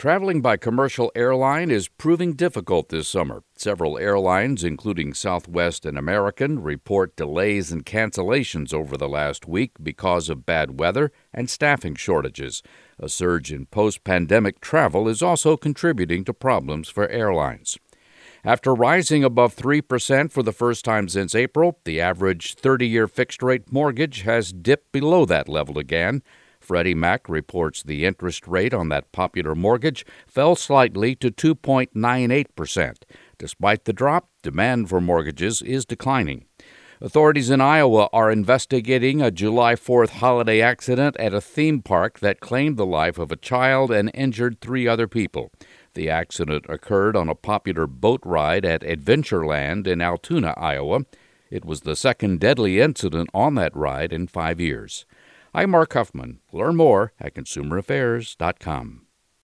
Traveling by commercial airline is proving difficult this summer. Several airlines, including Southwest and American, report delays and cancellations over the last week because of bad weather and staffing shortages. A surge in post pandemic travel is also contributing to problems for airlines. After rising above 3% for the first time since April, the average 30 year fixed rate mortgage has dipped below that level again. Freddie Mac reports the interest rate on that popular mortgage fell slightly to 2.98%. Despite the drop, demand for mortgages is declining. Authorities in Iowa are investigating a July 4th holiday accident at a theme park that claimed the life of a child and injured three other people. The accident occurred on a popular boat ride at Adventureland in Altoona, Iowa. It was the second deadly incident on that ride in five years. I'm Mark Huffman. Learn more at consumeraffairs.com.